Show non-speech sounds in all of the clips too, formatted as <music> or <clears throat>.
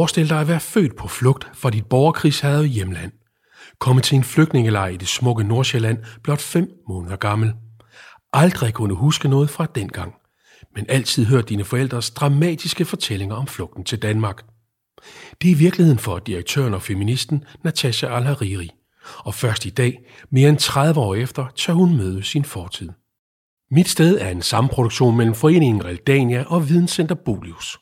Forestil dig at være født på flugt fra dit borgerkrigshadede hjemland. Komme til en flygtningelejr i det smukke Nordsjælland blot fem måneder gammel. Aldrig kunne huske noget fra dengang, men altid hørt dine forældres dramatiske fortællinger om flugten til Danmark. Det er virkeligheden for direktøren og feministen Natasha Al-Hariri. Og først i dag, mere end 30 år efter, tør hun møde sin fortid. Mit sted er en samproduktion mellem Foreningen Realdania og Videnscenter Bolius.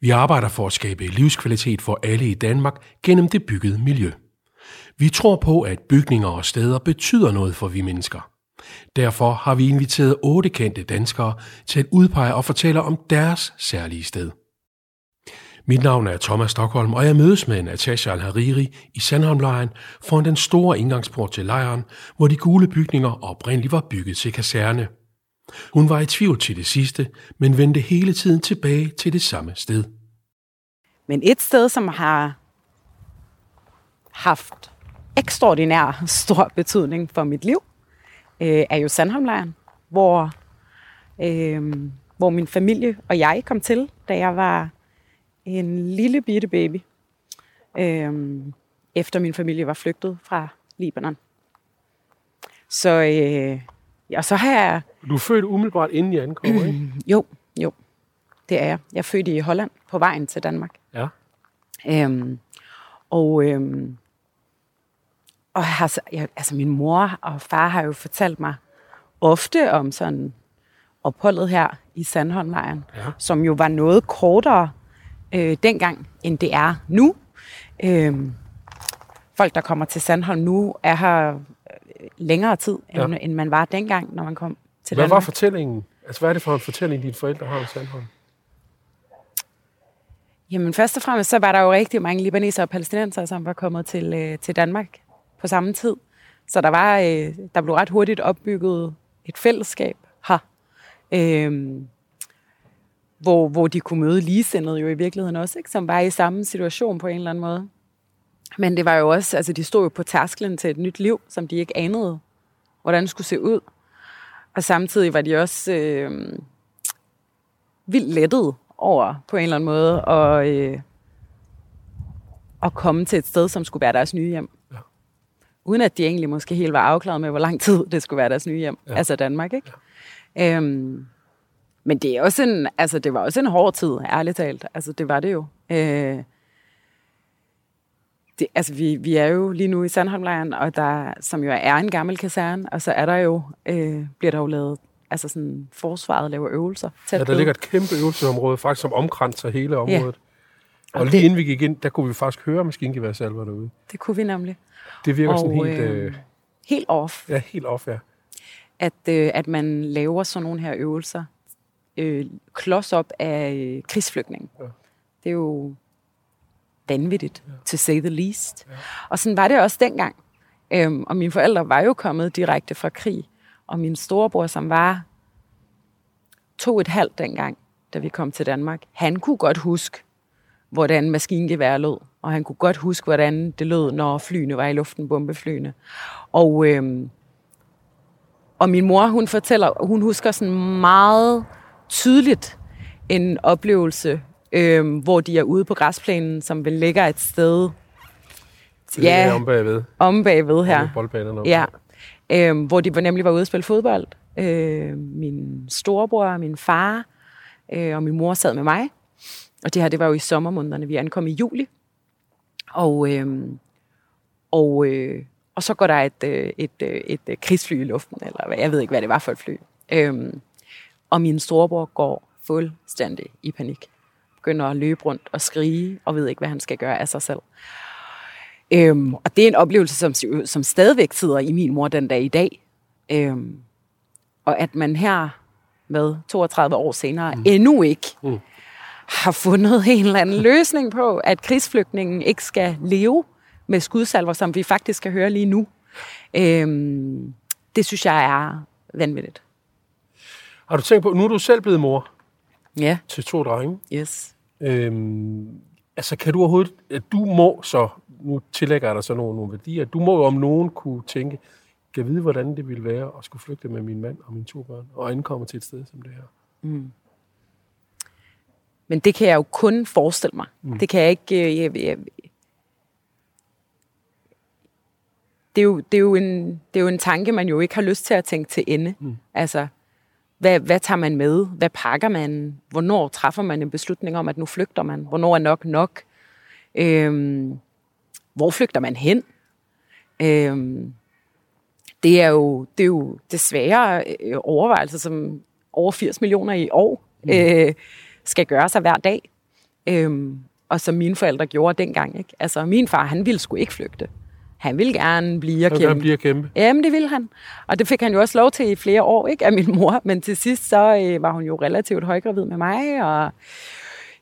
Vi arbejder for at skabe livskvalitet for alle i Danmark gennem det byggede miljø. Vi tror på, at bygninger og steder betyder noget for vi mennesker. Derfor har vi inviteret otte kendte danskere til at udpege og fortælle om deres særlige sted. Mit navn er Thomas Stockholm, og jeg mødes med Natasha Al-Hariri i Sandholmlejren foran den store indgangsport til lejren, hvor de gule bygninger oprindeligt var bygget til kaserne. Hun var i tvivl til det sidste, men vendte hele tiden tilbage til det samme sted. Men et sted, som har haft ekstraordinær stor betydning for mit liv, øh, er jo Sandholmlejren, hvor, øh, hvor min familie og jeg kom til, da jeg var en lille bitte baby, øh, efter min familie var flygtet fra Libanon. Så, øh, ja, så har jeg... Du er født umiddelbart inden I ankom, ikke? <clears throat> Jo, jo. Det er jeg. Jeg er født i Holland på vejen til Danmark. Ja. Øhm, og øhm, og har, jeg, altså min mor og far har jo fortalt mig ofte om sådan opholdet her i Sandholmlejren, Ja. som jo var noget kortere øh, dengang, end det er nu. Øhm, folk, der kommer til Sandholm nu, er her øh, længere tid, end, Ja. end man var dengang, når man kom til Hvad var Danmark. fortællingen? Altså, hvad er det for en fortælling, dine forældre har om Sandholm? Jamen først og fremmest, så var der jo rigtig mange libanesere og palæstinenser, som var kommet til, øh, til Danmark på samme tid. Så der var, øh, der blev ret hurtigt opbygget et fællesskab her, øh, hvor, hvor de kunne møde ligesindede jo i virkeligheden også, ikke? som var i samme situation på en eller anden måde. Men det var jo også, altså de stod jo på tærsklen til et nyt liv, som de ikke anede, hvordan det skulle se ud. Og samtidig var de også øh, vildt lettet over på en eller anden måde og, øh, at komme til et sted, som skulle være deres nye hjem. Ja. Uden at de egentlig måske helt var afklaret med, hvor lang tid det skulle være deres nye hjem. Ja. Ja. Altså Danmark, ikke? Ja. Øhm, men det, er også en, altså, det var også en hård tid, ærligt talt. Altså, det var det jo. Øh, det, altså, vi, vi er jo lige nu i Sandholmlejren, og der, som jo er en gammel kaserne, og så er der jo, øh, bliver der jo lavet, altså sådan, forsvaret laver øvelser. Tæt Ja, der ligger et kæmpe øvelsesområde, faktisk som omkranser hele området. Og, Og lige det- inden vi gik ind, der kunne vi faktisk høre maskingeværssalver derude. Det kunne vi nemlig. Det virker sådan Og, helt, øh, øh, helt off, ja, helt off, ja. at, øh, at man laver sådan nogle her øvelser øh, klods op af øh, krigsflygtninge. Ja. Det er jo vanvittigt, ja. to say the least. Ja. Og sådan var det også dengang. Øhm, og mine forældre var jo kommet direkte fra krig. Og min storebror, som var to et halvt dengang, da vi kom til Danmark, han kunne godt huske, hvordan maskingevær lød. Og han kunne godt huske, hvordan det lød, når flyene var i luften, bombeflyene. Og, øhm, og min mor, hun fortæller, hun husker sådan meget tydeligt en oplevelse, øhm, hvor de er ude på græsplænen, som vel ligger et sted ligger om bagved. om bagved her. Boldbanerne. om. Ja, øhm, hvor de var nemlig var ude at spille fodbold. Øh, min storebror, min far øh, og min mor sad med mig. Og det her, det var jo i sommermånederne. Vi ankom i juli. Og, øh, og, øh, og så går der et, øh, et, øh, et, et krigsfly i luften, eller hvad, jeg ved ikke, hvad det var for et fly. Øh, og min storebror går fuldstændig i panik. Begynder at løbe rundt og skrige, og ved ikke, hvad han skal gøre af sig selv. Øhm, og det er en oplevelse, som, som stadigvæk sidder i min mor den dag i dag. Øhm, og at man her med 32 år senere mm. endnu ikke Mm. har fundet en eller anden <laughs> løsning på, at krigsflygtningen ikke skal leve med skudsalver, som vi faktisk kan høre lige nu. Øhm, det synes jeg er vanvittigt. Har du tænkt på, nu er du selv blevet mor Ja, til to drenge. yes. Øhm, altså, kan du overhovedet... at Du må så... Nu tillægger jeg dig så nogle, nogle værdier. Du må jo om nogen kunne tænke, kan vide, hvordan det ville være at skulle flygte med min mand og mine to børn, og ankomme til et sted som det her. Men det kan jeg jo kun forestille mig. Mm. Det kan jeg ikke... Øh, jeg, jeg, det, er jo, det, er jo en, det er jo en tanke, man jo ikke har lyst til at tænke til ende. Mm. Altså, hvad, hvad tager man med? Hvad pakker man? Hvornår træffer man en beslutning om, at nu flygter man? Hvornår er nok nok? Øhm, hvor flygter man hen? Øhm, det er jo, det er jo desværre øh, overvejelser, som over 80 millioner i år mm. øh, skal gøre sig hver dag. Øhm, og som mine forældre gjorde dengang. Ikke? Altså, min far, han ville sgu ikke flygte. Han ville gerne blive og kæmpe. Han blive kæmpe. Jamen, det ville han. Og det fik han jo også lov til i flere år, ikke, af min mor. Men til sidst, så øh, var hun jo relativt højgravid med mig, og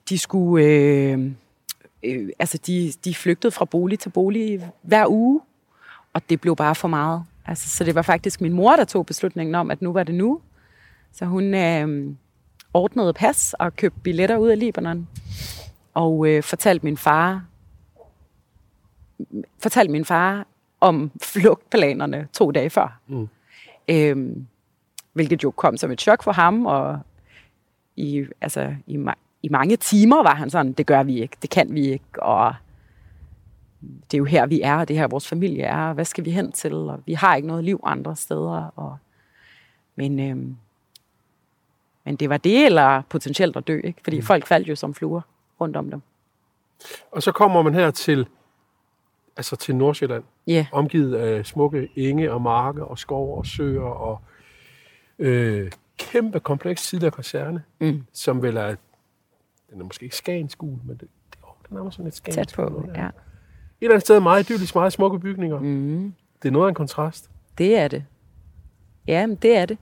de skulle... Øh, øh, altså, de, de flygtede fra bolig til bolig hver uge, og det blev bare for meget. Altså, så det var faktisk min mor, der tog beslutningen om, at nu var det nu. Så hun øh, ordnede pas og købte billetter ud af Libanon, og øh, fortalte min far, fortalte min far om flugtplanerne to dage før. Mm. Øhm, hvilket jo kom som et chok for ham, og i, altså, i, i mange timer var han sådan, det gør vi ikke, det kan vi ikke, og det er jo her, vi er, og det er her, vores familie er, og hvad skal vi hen til, og vi har ikke noget liv andre steder. Og, men, øhm, men det var det, eller potentielt at dø, ikke? fordi mm. folk faldt jo som fluer rundt om dem. Og så kommer man her til altså til Nordsjælland, yeah. omgivet af smukke enge og marker og skov og søer og øh, kæmpe kompleks tidligere kaserne, mm. som vel er, den er måske ikke Skagenskul, men det, det, oh, den er sådan lidt Skagenskul. Tæt på, ja. Et eller andet sted meget idyllisk, meget smukke bygninger. Mm. Det er noget af en kontrast. Det er det. Ja, men det er det.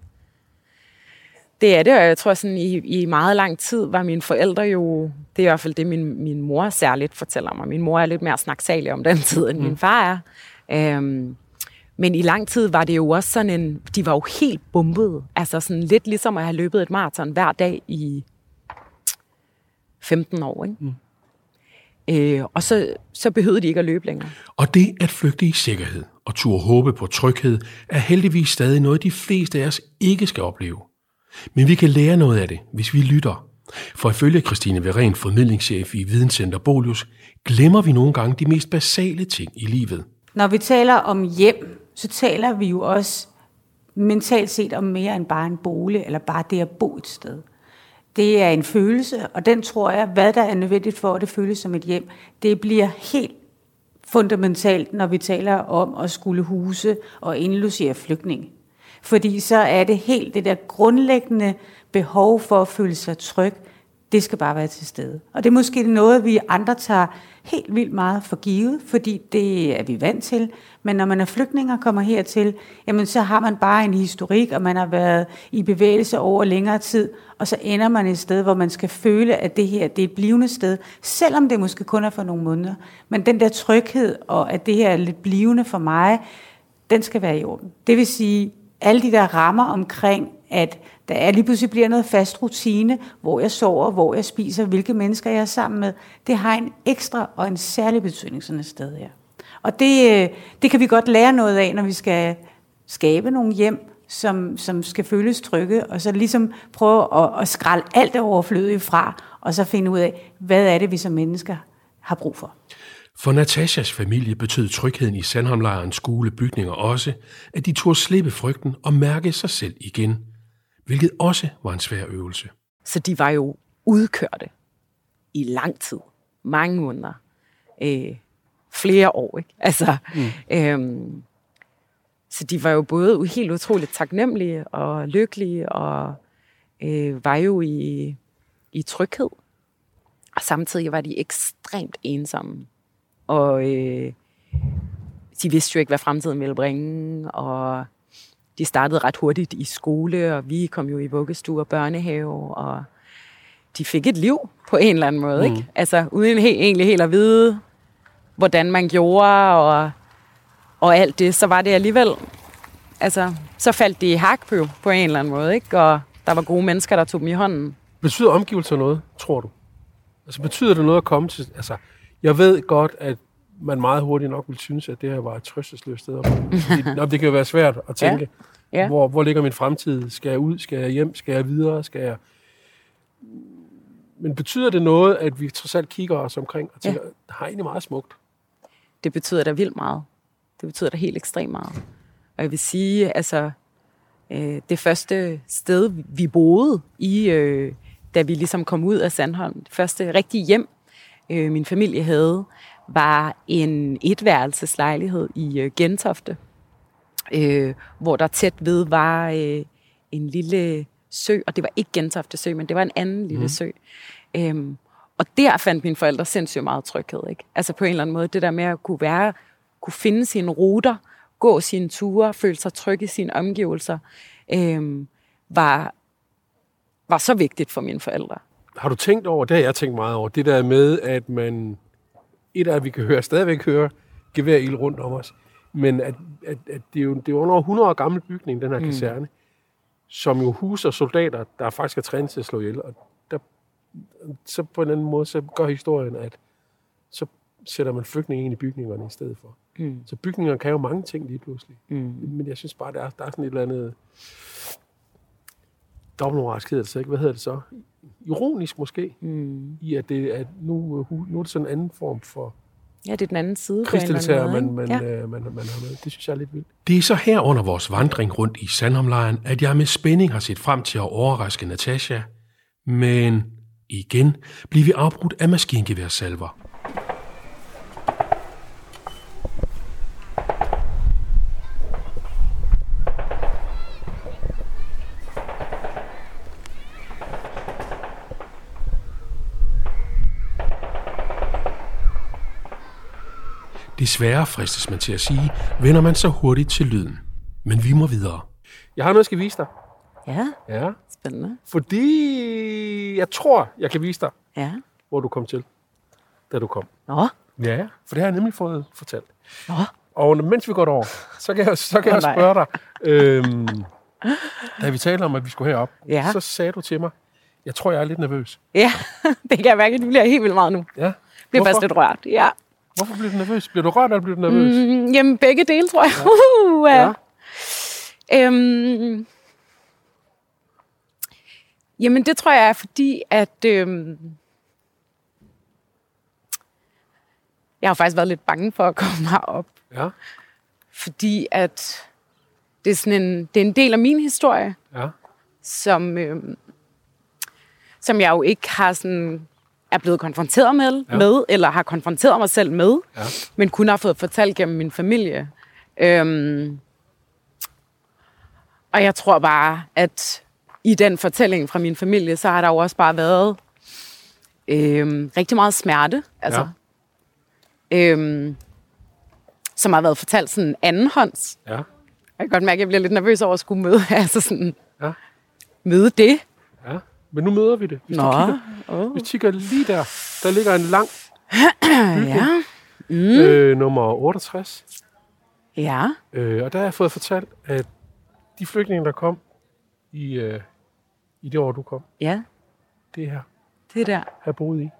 Det er det, og jeg tror sådan i, i meget lang tid var mine forældre jo, det er i hvert fald det, min, min mor særligt fortæller mig. Min mor er lidt mere snaksalig om den <laughs> tid, end mm. min far er. Øhm, men i lang tid var det jo også sådan en, de var jo helt bumpet. Altså sådan lidt ligesom at have løbet et maraton hver dag i 15 år, ikke? Mm. Øh, og så, så behøvede de ikke at løbe længere. Og det at flygte i sikkerhed og turde håbe på tryghed, er heldigvis stadig noget, de fleste af os ikke skal opleve. Men vi kan lære noget af det, hvis vi lytter. For ifølge Christine Veren, formidlingschef i Videnscenter Bolius, glemmer vi nogle gange de mest basale ting i livet. Når vi taler om hjem, så taler vi jo også mentalt set om mere end bare en bolig, eller bare det at bo et sted. Det er en følelse, og den tror jeg, hvad der er nødvendigt for, at det føles som et hjem, det bliver helt fundamentalt, når vi taler om at skulle huse og indlogere flygtninge. Fordi så er det helt det der grundlæggende behov for at føle sig tryg, det skal bare være til stede. Og det er måske noget, vi andre tager helt vildt meget for givet, fordi det er vi vant til. Men når man er flygtning og kommer hertil, jamen så har man bare en historik, og man har været i bevægelse over længere tid, og så ender man et sted, hvor man skal føle, at det her det er et blivende sted, selvom det måske kun er for nogle måneder. Men den der tryghed, og at det her er lidt blivende for mig, den skal være i orden. Det vil sige, alle de der rammer omkring, at der er lige pludselig bliver noget fast rutine, hvor jeg sover, hvor jeg spiser, hvilke mennesker jeg er sammen med, det har en ekstra og en særlig betydning sådan et sted her. Og det, øh, det kan vi godt lære noget af, når vi skal skabe nogle hjem, som, som skal føles trygge, og så ligesom prøve at, at skralde alt det overflødige fra, og så finde ud af, hvad er det, vi som mennesker har brug for. For Natashas familie betød trygheden i Sandholmlejrens skole bygninger også, at de tog slippe frygten og mærke sig selv igen, hvilket også var en svær øvelse. Så de var jo udkørte i lang tid, mange måneder, øh, flere år, ikke? Altså, mm. øhm, så de var jo både helt utroligt taknemmelige og lykkelige, og øh, var jo i, i tryghed. Og samtidig var de ekstremt ensomme og øh, de vidste jo ikke, hvad fremtiden ville bringe, og de startede ret hurtigt i skole, og vi kom jo i vuggestue og børnehave, og de fik et liv på en eller anden måde, mm. ikke? Altså uden he- egentlig helt at vide, hvordan man gjorde, og, og alt det, så var det alligevel, altså, så faldt de i hak på, på en eller anden måde, ikke? Og der var gode mennesker, der tog dem i hånden. Betyder omgivelser noget, tror du? Altså betyder det noget at komme til, altså jeg ved godt, at man meget hurtigt nok vil synes, at det her var et trøstesløst sted. Fordi, det kan jo være svært at tænke, ja. Ja. Hvor, hvor ligger min fremtid? Skal jeg ud? Skal jeg hjem? Skal jeg videre? Skal jeg... men betyder det noget, at vi trods alt kigger os omkring og tænker, ja. det har egentlig meget smukt? Det betyder da vildt meget. Det betyder da helt ekstremt meget. Og jeg vil sige, altså, øh, det første sted, vi boede i, øh, da vi ligesom kom ud af Sandholm, det første rigtige hjem, øh, min familie havde, var en etværelseslejlighed i øh, Gentofte, øh, hvor der tæt ved var øh, en lille sø, og det var ikke Gentofte sø, men det var en anden lille mm. sø. Øhm, og der fandt mine forældre sindssygt meget tryghed. Ikke? Altså på en eller anden måde, det der med at kunne være, kunne finde sine ruter, gå sine ture, føle sig tryg i sine omgivelser, øhm, var, var så vigtigt for mine forældre. Har du tænkt over, det har jeg tænkt meget over, det der med, at man, et af, at vi kan høre, stadigvæk høre ild rundt om os, men at, at, at det, er jo, det er jo under 100 år gammel bygning, den her mm. kaserne, som jo huser soldater, der faktisk er trænet til at slå ihjel. Og der, så på en anden måde, så gør historien, at så sætter man flygtninge ind i bygningerne i stedet for. Mm. Så bygninger kan jo mange ting lige pludselig. Mm. Men jeg synes bare, der er, der er sådan et eller andet dobbeltmoralsk hedder det så ikke. Hvad hedder det så? Ironisk måske, mm. i at, det, at nu, nu er det sådan en anden form for Ja, det er den anden side. Krigsdeltager, man, man, ja. øh, man, man har med. Det synes jeg er lidt vildt. Det er så her under vores vandring rundt i Sandholmlejren, at jeg med spænding har set frem til at overraske Natasha. Men igen bliver vi afbrudt af maskingeværsalver. Desværre fristes man til at sige, vender man så hurtigt til lyden. Men vi må videre. Jeg har noget, jeg skal vise dig. Ja, Ja, spændende. fordi jeg tror, jeg kan vise dig, Ja. hvor du kom til, da du kom. Nå, Ja, for det har jeg nemlig fået fortalt. Nå. Og mens vi går over, så kan jeg, så kan Åh, jeg spørge dig. Øhm, da vi talte om, at vi skulle herop, Ja. så sagde du til mig, jeg tror, jeg er lidt nervøs. ja, <laughs> det kan jeg mærke, at det bliver helt vildt meget nu. Ja. Jeg bliver Hvorfor? faktisk lidt rørt. Ja. Hvorfor bliver du nervøs? Bliver du rørt, eller bliver du nervøs? Mm, jamen, begge dele, tror jeg. <laughs> Uh, Ja. ja. Øhm, jamen, det tror jeg er fordi, at øhm, jeg har faktisk været lidt bange for at komme herop. Ja. Fordi at det er, sådan en, det er en del af min historie, Ja. som, øhm, som jeg jo ikke har sådan, er blevet konfronteret med, Ja. med, eller har konfronteret mig selv med, Ja. men kun har fået fortalt gennem min familie. Øhm, og jeg tror bare, at i den fortælling fra min familie, så har der jo også bare været øhm, rigtig meget smerte, altså, ja. øhm, som har været fortalt sådan andenhånds. Ja. Jeg kan godt mærke, at jeg bliver lidt nervøs over at skulle møde, <laughs> altså sådan, Ja. møde det. Ja. Men nu møder vi det. Hvis Nå, du kigger, oh. hvis du kigger lige der, der ligger en lang <clears throat> ja, mm. øh, nummer 68. ja, Øh, og der har jeg fået fortalt, at de flygtninge, der kom i, øh, i det år, du kom, ja, det er her, det der. her boede i.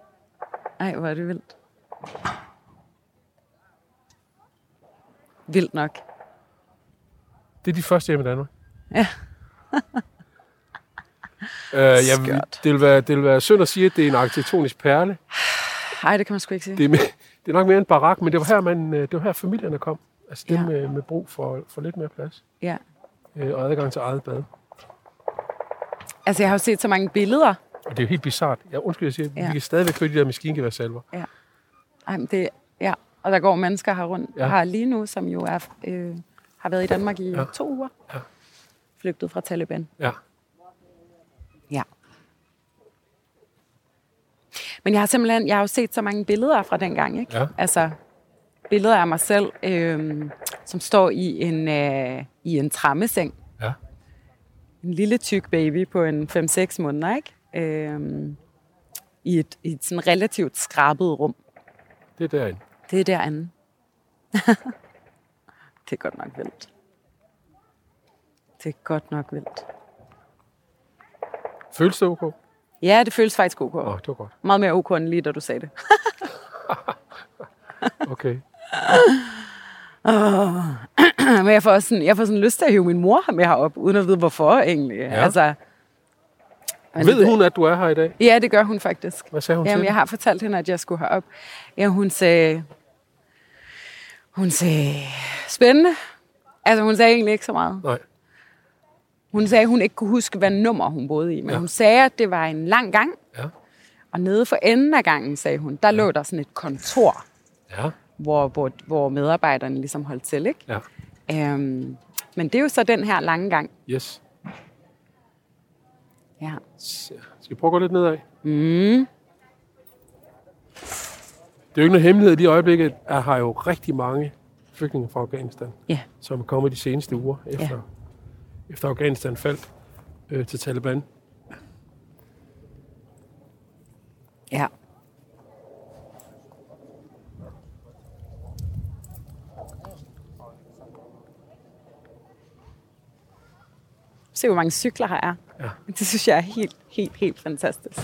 Ej, hvor er det vildt. Vildt nok. Det er de første hjem i Danmark. Ja. <laughs> Øh, jeg, Skørt. det, vil være, det vil være synd at sige, at det er en arkitektonisk perle. Ej, det kan man sgu ikke sige. Det er, det er nok mere en barak, men det var her, man, øh, det var her familierne kom. Altså dem Ja. med, med brug for, for lidt mere plads Ja. øh, og adgang til eget bad. Altså, jeg har jo set så mange billeder. Og det er jo helt bizart. Jeg undskyld, jeg siger, ja. Ja. vi kan stadigvæk køre de der maskingeværsalver. Ej, men det, ja. Og der går mennesker her rundt Ja. ja. her lige nu, som jo er, øh, har været i Danmark i Ja. ja. to uger. Ja. Flygtet fra Taliban. Ja. Ja. Men jeg har simpelthen, jeg har jo set så mange billeder fra dengang, ikke? Ja. Altså, billeder af mig selv, øh, som står i en, øh, i en trammeseng. Ja. En lille tyk baby på en 5-6 måneder, ikke? Øh, I et, i et sådan relativt skrabet rum. Det er derinde. Det er derinde. <laughs> det er godt nok vildt. Det er godt nok vildt. Føles det ok? Ja, det føles faktisk ok. Åh, det var godt. Meget mere ok end lige, da du sagde det. <laughs> Okay. <clears throat> Men jeg får, sådan, jeg får sådan lyst til at hive min mor med herop, uden at vide hvorfor egentlig. Ja. Altså, Ved det- hun, at du er her i dag? Ja, det gør hun faktisk. Hvad sagde hun Jamen, til jeg har fortalt hende, at jeg skulle herop. Ja, hun sagde... Hun sagde... Spændende. Altså, hun sagde egentlig ikke så meget. Nej. Hun sagde, at hun ikke kunne huske, hvad nummer hun boede i. Men Ja. hun sagde, at det var en lang gang. Ja. Og nede for enden af gangen, sagde hun, der ja. lå der sådan et kontor, Ja. hvor, hvor, hvor medarbejderne ligesom holdt til, ikke? Ja. Øhm, men det er jo så den her lange gang. Yes. Ja. Så, Skal vi prøve at gå lidt nedad? Mm. Det er jo ikke noget hemmelighed. I de øjeblikke er har jo rigtig mange flygtninge fra Afghanistan, Ja. som er kommet de seneste uger efter, ja. Efter Afghanistan faldt øh, til Taliban. Ja. Se, hvor mange cykler her er. Ja. Det synes jeg er helt, helt, helt fantastisk.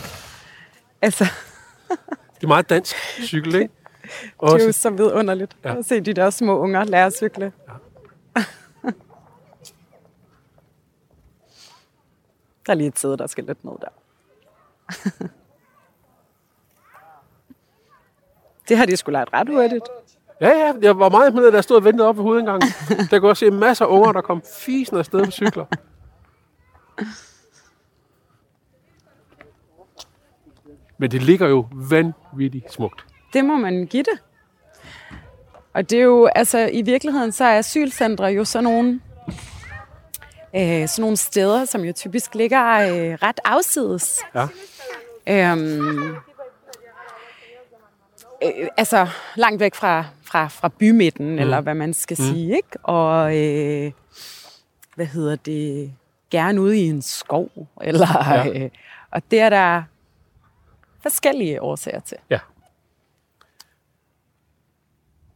Altså, Det er meget dansk cykel, ikke? <laughs> det er jo Også, så vidunderligt ja. at se de der små unger lære at cykle. Der er lige et sæde, der skal lidt ned der. det har de sgu lært ret hurtigt. ja, ja, jeg var meget med, da jeg stod og ventede op ved hovedindgangen. Der kunne også se masser af unger, der kom fisen afsted på cykler. Men det ligger jo vanvittigt smukt. Det må man give det. Og det er jo, altså i virkeligheden, så er asylcentre jo sådan nogle, øh, sådan nogle steder, som jo typisk ligger øh, ret afsides. Ja. Øhm, øh, altså langt væk fra, fra, fra bymidten, mm. eller hvad man skal mm. sige, ikke? Og øh, hvad hedder det? Gerne ude i en skov, <laughs> eller... Ja. Øh, og det er der forskellige årsager til. Ja.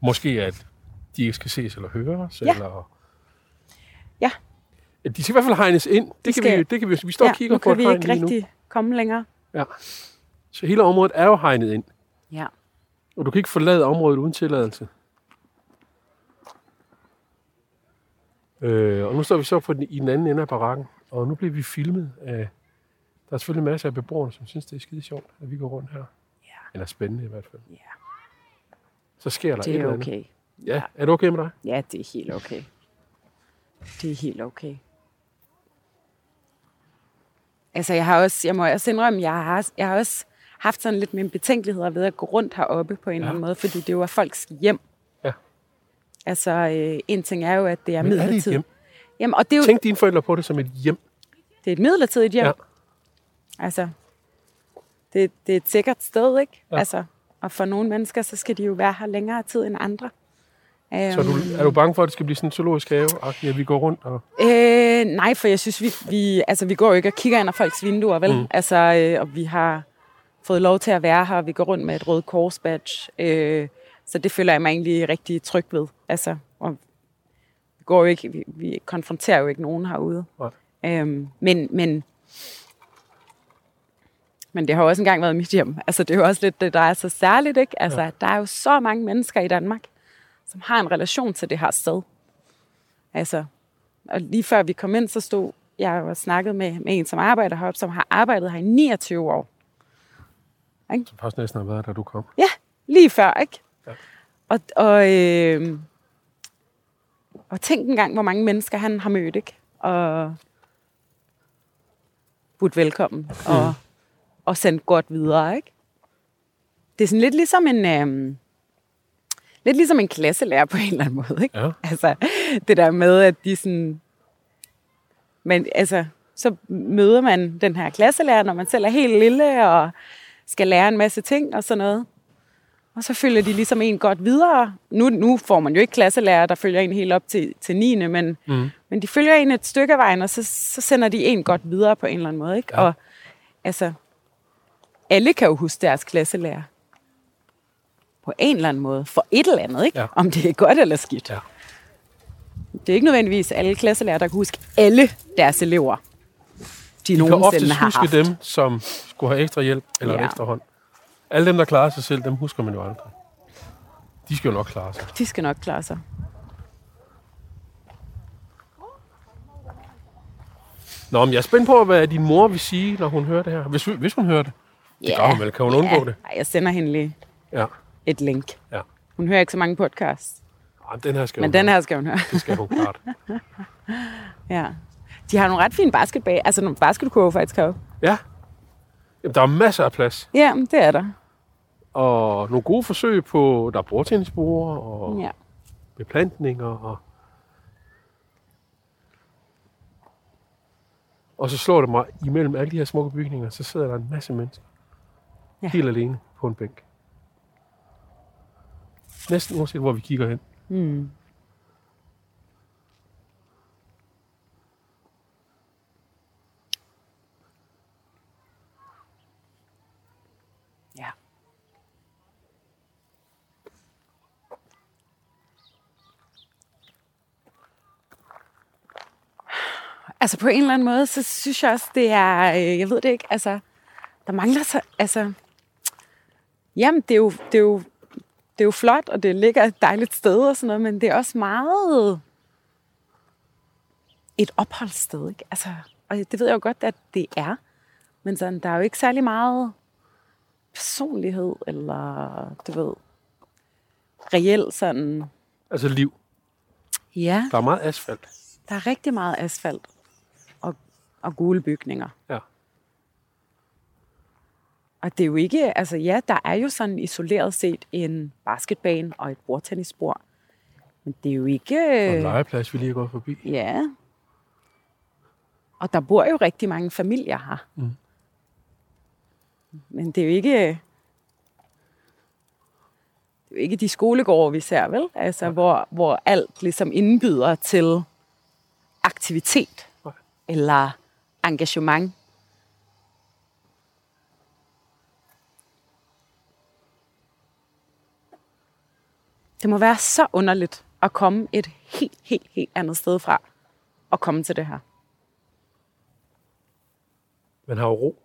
Måske at de ikke skal ses eller høres, Ja. eller... Ja. Ja, De skal i hvert fald hegnes ind. Det, De kan, skal- vi, det kan vi, vi står og kigger nu på kan et vi hegn ikke lige nu. rigtig komme længere. Ja. Så hele området er jo hegnet ind, Ja. og du kan ikke forlade området uden tilladelse. Øh, og nu står vi så på den, i den anden ende af barakken, og nu bliver vi filmet af... Der er selvfølgelig masser af beboere, som synes, det er skide sjovt, at vi går rundt her. Ja. Eller spændende i hvert fald. Ja. Så sker der et Det er eller andet. okay. Ja, er det okay med dig? Ja, det er helt okay. Det er helt okay. Altså, jeg har også, jeg må også indrømme, jeg har, jeg har også haft sådan lidt mine betænkeligheder ved at gå rundt heroppe på en ja. eller anden måde, fordi det jo er folks hjem. Ja. Altså, øh, en ting er jo, at det er Men er det et midlertidigt. hjem? Jamen, og det er jo Tænk dine forældre på det som et hjem. det er et midlertidigt hjem. Ja. Altså, det, det er et sikkert sted, ikke? Ja. Altså, og for nogle mennesker, så skal de jo være her længere tid end andre. Så er du, er du bange for, at det skal blive sådan en zoologisk have, at vi går rundt og... Øh, nej, for jeg synes, vi, vi, altså, vi går jo ikke og kigger ind ad folks vinduer, vel? Mm. Altså, øh, og vi har fået lov til at være her, og vi går rundt med et rødt kors badge. Øh, så det føler jeg mig egentlig rigtig tryg ved. Altså, og vi, går jo ikke, vi, vi konfronterer jo ikke nogen herude. Nej. Øhm, men, men, men det har også engang været mit hjem. Altså, det er jo også lidt det, der er så særligt, ikke? Altså, ja. der er jo så mange mennesker i Danmark, som har en relation til det her sted. Altså, og lige før vi kom ind, så stod jeg og snakkede med, med en, som arbejder heroppe, som har arbejdet her i 29 år. Som faktisk næsten har været, da du kom. Ja, lige før, ikke? Ja. Og, og, øh, og tænk engang, hvor mange mennesker han har mødt, ikke? Og budt velkommen, og, og sendt godt videre, ikke? Det er sådan lidt ligesom en... Øh, lidt ligesom en klasselærer på en eller anden måde, ikke? Ja. Altså, det der med, at de sådan... Men altså, så møder man den her klasselærer, når man selv er helt lille, og skal lære en masse ting og sådan noget. Og så følger de ligesom en godt videre. Nu, nu får man jo ikke klasselærer, der følger en helt op til, til 9. Men, Mm. men de følger en et stykke af vejen, og så, så sender de en godt videre på en eller anden måde. Ikke? Ja. Og altså, alle kan jo huske deres klasselærer. På en eller anden måde. For et eller andet, ikke? Ja. Om det er godt eller skidt. Ja. Det er ikke nødvendigvis alle klasselærer, der kan huske alle deres elever, de, kan nogensinde har huske haft. dem, som skulle have ekstra hjælp eller ja. Ja. ekstra hånd. Alle dem, der klarer sig selv, dem husker man jo aldrig. De skal jo nok klare sig. De skal nok klare sig. Nå, men jeg er spændt på, hvad din mor vil sige, når hun hører det her. Hvis, hvis hun hører det. Det gør hun vel. Kan hun undgå ja. det? Ej, jeg sender hende lige Ja. Et link. Ja. Hun hører ikke så mange podcasts, Ej, den her skal men den her skal hun høre. Det skal hun klart. <laughs> ja. De har nogle ret fine basketball, altså nogle basketkurve faktisk heroppe. Ja. Jamen, der er masser af plads. Ja, det er der. Og nogle gode forsøg på, der er bordtennisbord og ja. Ja. beplantninger. Og, og så slår det mig, imellem alle de her smukke bygninger, så sidder der en masse mennesker. Ja. Ja. Helt alene på en bænk. Næsten uanset, hvor vi kigger hen. Mm. Ja. Altså på en eller anden måde, så synes jeg også, det er, øh, jeg ved det ikke, altså, der mangler så, altså, jamen det er jo, det er jo, det er jo flot, og det ligger et dejligt sted og sådan noget, men det er også meget et opholdssted, ikke? Altså, og det ved jeg jo godt, at det er, men sådan, der er jo ikke særlig meget personlighed, eller du ved, reelt sådan, Altså liv. ja, Der er meget asfalt. der er rigtig meget asfalt og, og gule bygninger. Ja. Og det er jo ikke, altså ja, der er jo sådan isoleret set en basketbane og et bordtennisbord. Men det er jo ikke... Og en legeplads, vi lige gået forbi. Ja. Og der bor jo rigtig mange familier her. Mm. Men det er jo ikke... Det er jo ikke de skolegårde, vi ser, vel? Altså, Nej. hvor, hvor alt ligesom indbyder til aktivitet Nej. eller engagement. Det må være så underligt at komme et helt, helt, helt andet sted fra og komme til det her. Man har jo ro.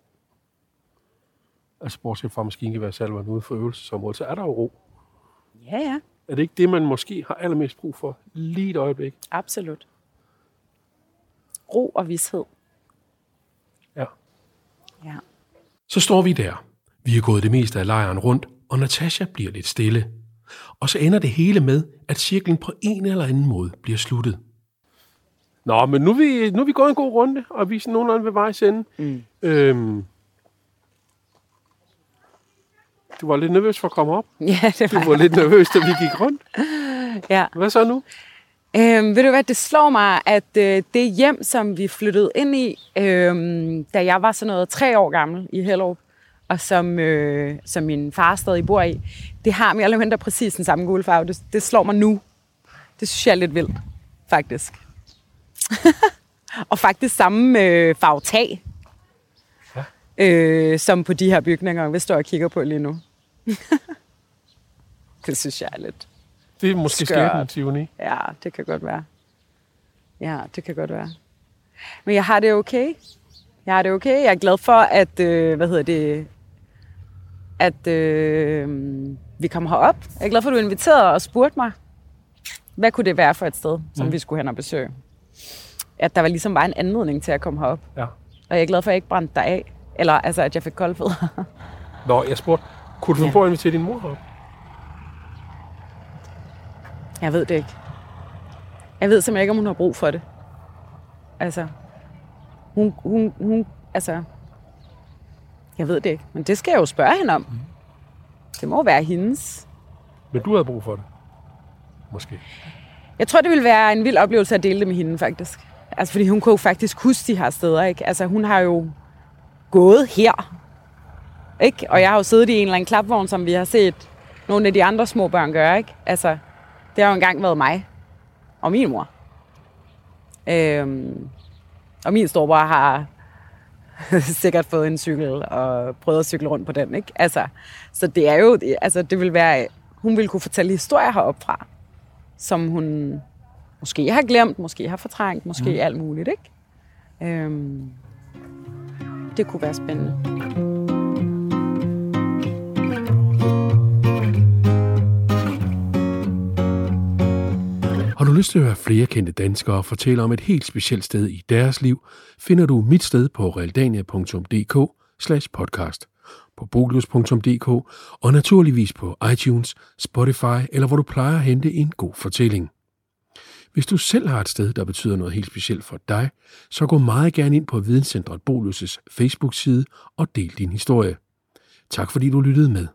Altså bortset fra maskingeværssalveren ude for øvelsesområdet, så er der jo ro. Ja, ja, Er det ikke det, man måske har allermest brug for lige et øjeblik? absolut. Ro og vidshed. Ja. Ja. Så står vi der. Vi er gået det meste af lejren rundt, og Natasha bliver lidt stille. Og så ender det hele med, at cirklen på en eller anden måde bliver sluttet. Nå, men nu er vi, nu er vi gået en god runde, og vi er sådan nogenlunde ved vejs ende. Mm. Øhm, du var lidt nervøs for at komme op. Ja, det Du var, var lidt nervøs, da vi gik rundt. <laughs> ja. Hvad så nu? Øhm, ved du hvad, det slår mig, at øh, det hjem, som vi flyttede ind i, øhm, da jeg var sådan noget tre år gammel i Hellerup, og som, øh, som min far stadig bor i, det har mere eller mindre præcis den samme gule farve. Det, det slår mig nu. Det synes jeg er lidt vildt, faktisk. <laughs> og faktisk samme øh, farve tag, Ja. øh, som på de her bygninger, vi står og kigger på lige nu. <laughs> det synes jeg er lidt... Det er måske skæbnen, Tivoni. Ja, det kan godt være. Ja, det kan godt være. Men jeg har det okay. Jeg har det okay. Jeg er glad for, at, øh, hvad hedder det, at øh, vi kommer herop. Jeg er glad for, at du inviterede og spurgte mig, hvad kunne det være for et sted, som Mm. vi skulle hen og besøge. At der var ligesom bare en anledning til at komme herop. Ja. Og jeg er glad for, at jeg ikke brændte dig af. Eller altså, at jeg fik kolde fødder. Nå, jeg spurgte, kunne du Ja. på at invitere din mor op? Jeg ved det ikke. Jeg ved simpelthen ikke, om hun har brug for det. Altså, hun, hun, hun, altså, jeg ved det ikke. Men det skal jeg jo spørge hende om. Det må være hendes. Men du havde brug for det. Måske. Jeg tror, det ville være en vild oplevelse at dele det med hende, faktisk. Altså, fordi hun kunne jo faktisk huske de her steder, ikke? Altså, hun har jo gået her, ikke? Og jeg har jo siddet i en eller anden klapvogn, som vi har set nogle af de andre små børn gøre, ikke? Altså, det har jo engang været mig og min mor. Øhm, og min storebror har <laughs> sikkert fået en cykel og prøvet at cykle rundt på den, ikke? Altså, så det er jo, altså, det vil være, hun vil kunne fortælle historier heroppe fra, som hun måske har glemt, måske har fortrængt, måske mm. alt muligt, ikke? Øhm, det kunne være spændende. Lyst til at høre flere kendte danskere fortælle om et helt specielt sted i deres liv, finder du mit sted på realdania.dk podcast, på bolius.dk og naturligvis på iTunes, Spotify eller hvor du plejer at hente en god fortælling. Hvis du selv har et sted, der betyder noget helt specielt for dig, så gå meget gerne ind på Videnscentret Bolus' Facebook-side og del din historie. Tak fordi du lyttede med.